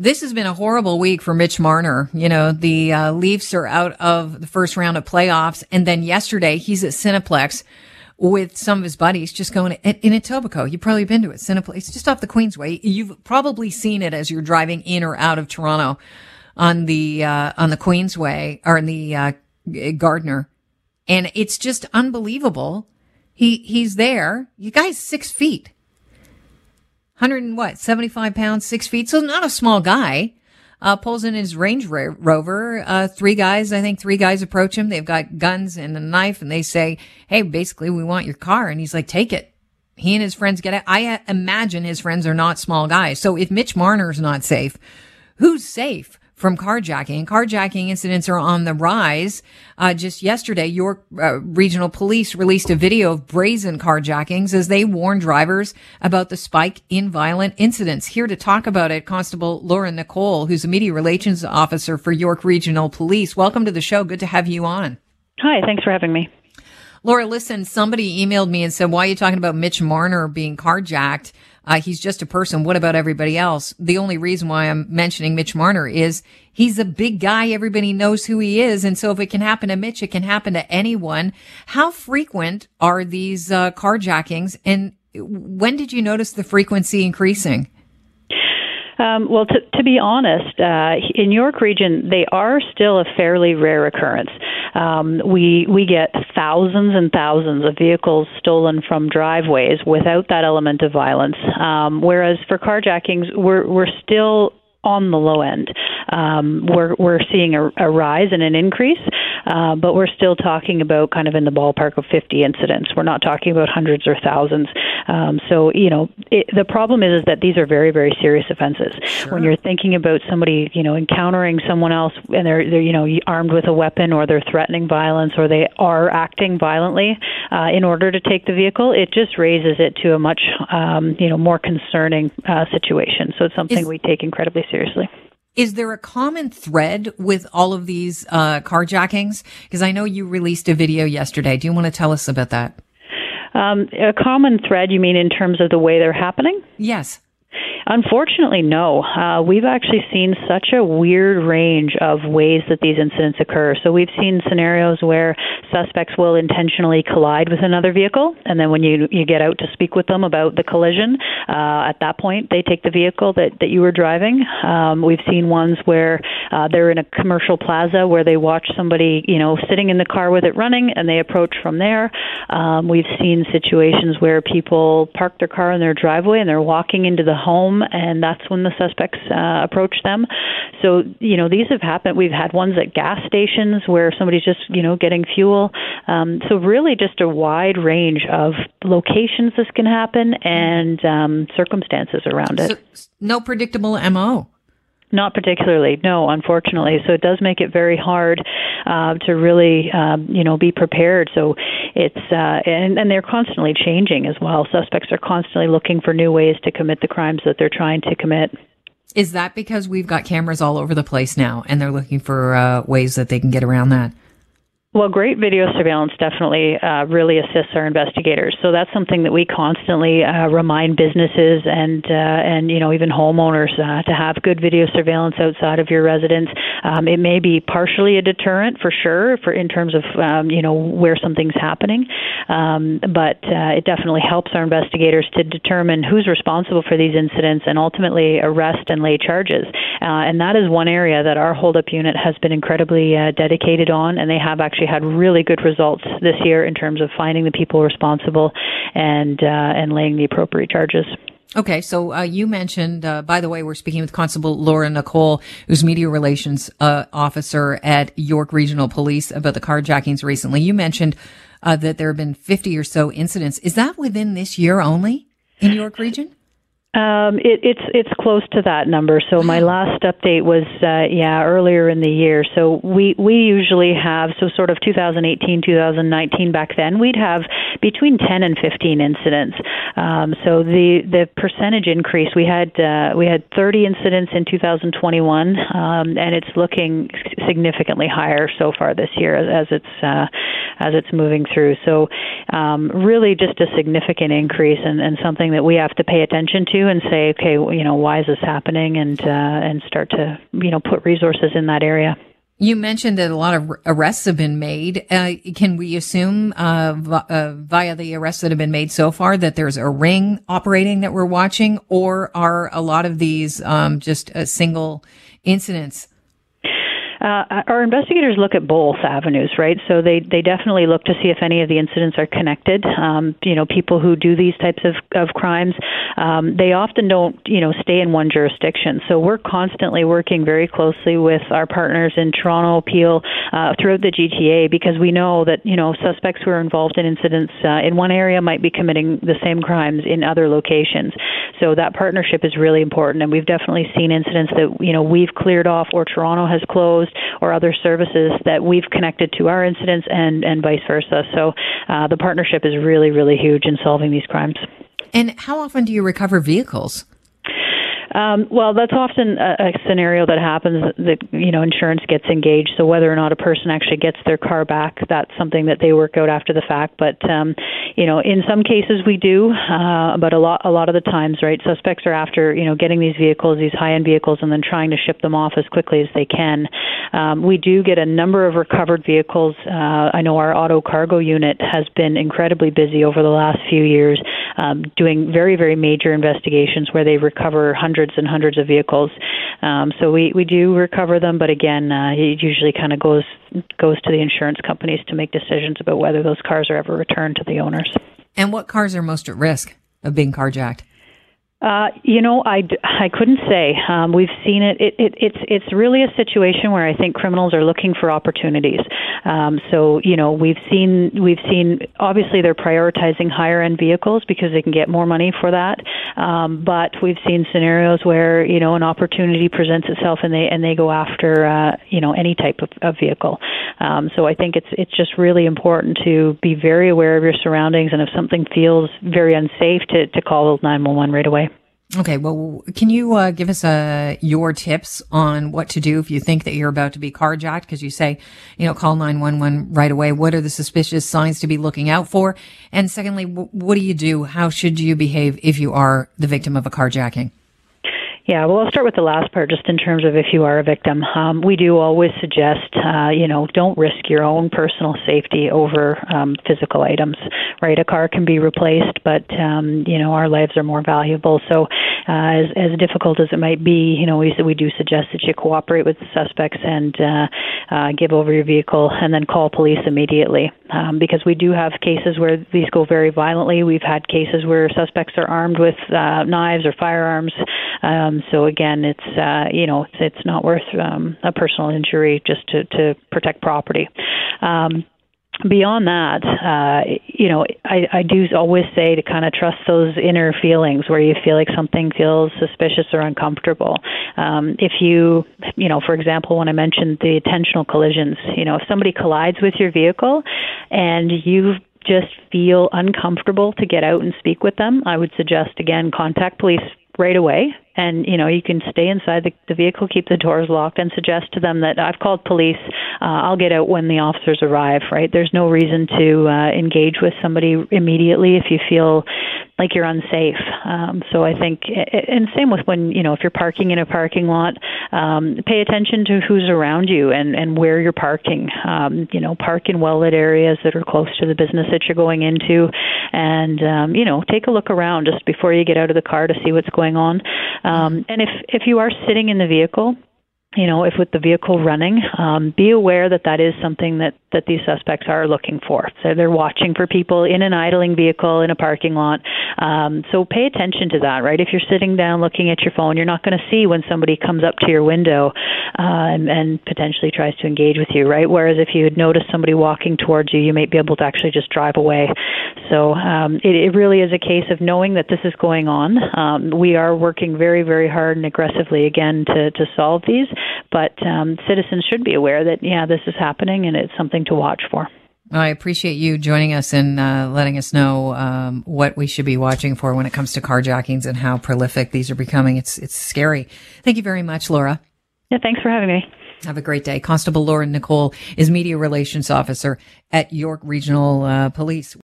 This has been a horrible week for Mitch Marner. You know, the uh, Leafs are out of the first round of playoffs. And then yesterday he's at Cineplex with some of his buddies just going in, Etobicoke. You've probably been to it. Cineplex. It's just off the Queensway. You've probably seen it as you're driving in or out of Toronto on the, uh, on the Queensway or in the, uh, Gardiner. And it's just unbelievable. He, he's there. You guys six feet. 100 and what, 75 pounds, six feet. So not a small guy. Uh, pulls in his Range Rover. Uh, three guys, I think three guys approach him. They've got guns and a knife and they say, Hey, basically we want your car. And he's like, take it. He and his friends get it. I imagine his friends are not small guys. So if Mitch Marner's not safe, who's safe? From carjacking. Carjacking incidents are on the rise. Uh, just yesterday, York uh, Regional Police released a video of brazen carjackings as they warn drivers about the spike in violent incidents. Here to talk about it, Constable Lauren Nicolle, who's a media relations officer for York Regional Police. Welcome to the show. Good to have you on. Hi, thanks for having me. Laura, listen, somebody emailed me and said, why are you talking about Mitch Marner being carjacked? Uh, he's just a person. What about everybody else? The only reason why I'm mentioning Mitch Marner is he's a big guy. Everybody knows who he is. And so if it can happen to Mitch, it can happen to anyone. How frequent are these uh, carjackings? And when did you notice the frequency increasing? Um, well, to, to be honest, uh, in York Region, they are still a fairly rare occurrence. Um, we we get thousands and thousands of vehicles stolen from driveways without that element of violence. Um, whereas for carjackings, we're we're still on the low end. Um, we're we're seeing a, a, rise and an increase, uh, but we're still talking about kind of in the ballpark of 50 incidents. We're not talking about hundreds or thousands. Um, so you know, it, the problem is, is that these are very very serious offenses. Sure. When you're thinking about somebody, you know, encountering someone else and they're they're you know armed with a weapon or they're threatening violence or they are acting violently uh, in order to take the vehicle, it just raises it to a much um, you know more concerning uh, situation. So it's something is, we take incredibly seriously. Is there a common thread with all of these uh, carjackings? Because I know you released a video yesterday. Do you want to tell us about that? Um, a common thread, you mean in terms of the way they're happening? Yes. Unfortunately, no. Uh, we've actually seen such a weird range of ways that these incidents occur. So we've seen scenarios where suspects will intentionally collide with another vehicle, and then when you you get out to speak with them about the collision, uh, at that point they take the vehicle that that you were driving. Um, we've seen ones where uh, they're in a commercial plaza where they watch somebody, you know, sitting in the car with it running, and they approach from there. Um, we've seen situations where people park their car in their driveway and they're walking into the home, and that's when the suspects uh, approach them. So, you know, these have happened. We've had ones at gas stations where somebody's just, you know, getting fuel. Um, so, really, just a wide range of locations this can happen and um, circumstances around it. So, no predictable MO. Not particularly, no, unfortunately. So it does make it very hard uh, to really, um, you know, be prepared. So it's uh, and, and they're constantly changing as well. Suspects are constantly looking for new ways to commit the crimes that they're trying to commit. Is that because we've got cameras all over the place now, and they're looking for uh, ways that they can get around that? Well, great video surveillance definitely uh, really assists our investigators. So that's something that we constantly uh, remind businesses and uh, and you know even homeowners uh, to have good video surveillance outside of your residence. Um, it may be partially a deterrent for sure, for in terms of um, you know where something's happening, um, but uh, it definitely helps our investigators to determine who's responsible for these incidents and ultimately arrest and lay charges. Uh, and that is one area that our holdup unit has been incredibly dedicated on, and they have actually actually had really good results this year in terms of finding the people responsible and uh, and laying the appropriate charges. Okay, so uh, you mentioned, uh, by the way, we're speaking with Constable Laura Nicolle, who's media relations uh, officer at York Regional Police about the carjackings recently. You mentioned uh, that there have been 50 or so incidents. Is that within this year only in York Region? Um, it, it's it's close to that number. So my last update was uh, yeah earlier in the year. So we we usually have so sort of 2018 2019 back then we'd have between 10 and 15 incidents. Um, so the the percentage increase we had uh, we had 30 incidents in 2021 um, and it's looking significantly higher so far this year as, as it's uh, as it's moving through. So um, really just a significant increase and, and something that we have to pay attention to into and say, okay, you know, why is this happening, and uh, and start to you know put resources in that area. You mentioned that a lot of arrests have been made. Uh, can we assume uh, v- uh, via the arrests that have been made so far that there's a ring operating that we're watching, or are a lot of these um, just a single incidents uh, our investigators look at both avenues, right? So they they definitely look to see if any of the incidents are connected. Um, you know, people who do these types of of crimes, um, they often don't you know stay in one jurisdiction. So we're constantly working very closely with our partners in Toronto, Peel, uh, throughout the GTA, because we know that you know suspects who are involved in incidents uh, in one area might be committing the same crimes in other locations. So that partnership is really important, and we've definitely seen incidents that you know we've cleared off or Toronto has closed or other services that we've connected to our incidents and, and vice versa. So uh, the partnership is really, really huge in solving these crimes. And how often do you recover vehicles? Um, well, that's often a, a scenario that happens that you know insurance gets engaged. So whether or not a person actually gets their car back, that's something that they work out after the fact. But um, you know, in some cases we do, uh, but a lot a lot of the times, right, suspects are after you know getting these vehicles, these high end vehicles, and then trying to ship them off as quickly as they can. Um, we do get a number of recovered vehicles. Uh, I know our auto cargo unit has been incredibly busy over the last few years, um, doing very very major investigations where they recover hundreds hundreds and hundreds of vehicles. Um, so we, we do recover them, but again, uh, it usually kind of goes goes to the insurance companies to make decisions about whether those cars are ever returned to the owners. And what cars are most at risk of being carjacked? Uh, you know, I, I couldn't say. Um, we've seen it. It, it. It's it's really a situation where I think criminals are looking for opportunities. Um, so you know, we've seen we've seen obviously they're prioritizing higher end vehicles because they can get more money for that. Um, but we've seen scenarios where you know an opportunity presents itself and they and they go after uh, you know any type of, of vehicle. Um, so I think it's it's just really important to be very aware of your surroundings and if something feels very unsafe to to call 911 right away. Okay, well, can you uh, give us uh, your tips on what to do if you think that you're about to be carjacked? Because you say, you know, call 911 right away. What are the suspicious signs to be looking out for? And secondly, what do you do? How should you behave if you are the victim of a carjacking? Yeah, well, I'll start with the last part, just in terms of if you are a victim. Um, we do always suggest, uh, you know, don't risk your own personal safety over um, physical items, right? A car can be replaced, but, um, you know, our lives are more valuable. So, uh, as, as difficult as it might be, you know, we, we do suggest that you cooperate with the suspects and uh, uh, give over your vehicle and then call police immediately. Um, because we do have cases where these go very violently. We've had cases where suspects are armed with uh, knives or firearms. Um, so again, it's uh, you know it's, it's not worth um, a personal injury just to to protect property. Um, beyond that, uh, you know, I, I do always say to kind of trust those inner feelings where you feel like something feels suspicious or uncomfortable. Um, if you, you know, for example, when I mentioned the intentional collisions, you know, if somebody collides with your vehicle and you just feel uncomfortable to get out and speak with them, I would suggest again contact police right away. And you know you can stay inside the, the vehicle keep the doors locked and suggest to them that i've called police uh, i'll get out when the officers arrive right? There's no reason to uh, engage with somebody immediately if you feel like you're unsafe. Um, so i think and same with when you know if you're parking in a parking lot um, pay attention to who's around you and and where you're parking. Um, you know park in well lit areas that are close to the business that you're going into and um, you know take a look around just before you get out of the car to see what's going on. Um, and if if you are sitting in the vehicle, you know, if with the vehicle running, um, be aware that that is something that that these suspects are looking for. So they're watching for people in an idling vehicle in a parking lot. Um, so pay attention to that, right? If you're sitting down looking at your phone, you're not going to see when somebody comes up to your window uh, and, potentially tries to engage with you, right? Whereas if you had noticed somebody walking towards you, you might be able to actually just drive away. So um, it, it really is a case of knowing that this is going on. Um, we are working very, very hard and aggressively again to to solve these, but um, citizens should be aware that yeah, this is happening and it's something to watch for. I appreciate you joining us and uh, letting us know um, what we should be watching for when it comes to carjackings and how prolific these are becoming. It's it's scary. Thank you very much, Laura. Yeah, thanks for having me. Have a great day. Constable Laura Nicolle is Media Relations Officer at York Regional uh, Police.